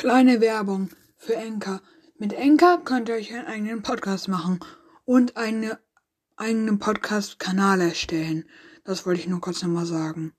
Kleine Werbung für Enker. Mit Enker könnt ihr euch einen eigenen Podcast machen und einen eigenen Podcast-Kanal erstellen. Das wollte ich nur kurz nochmal sagen.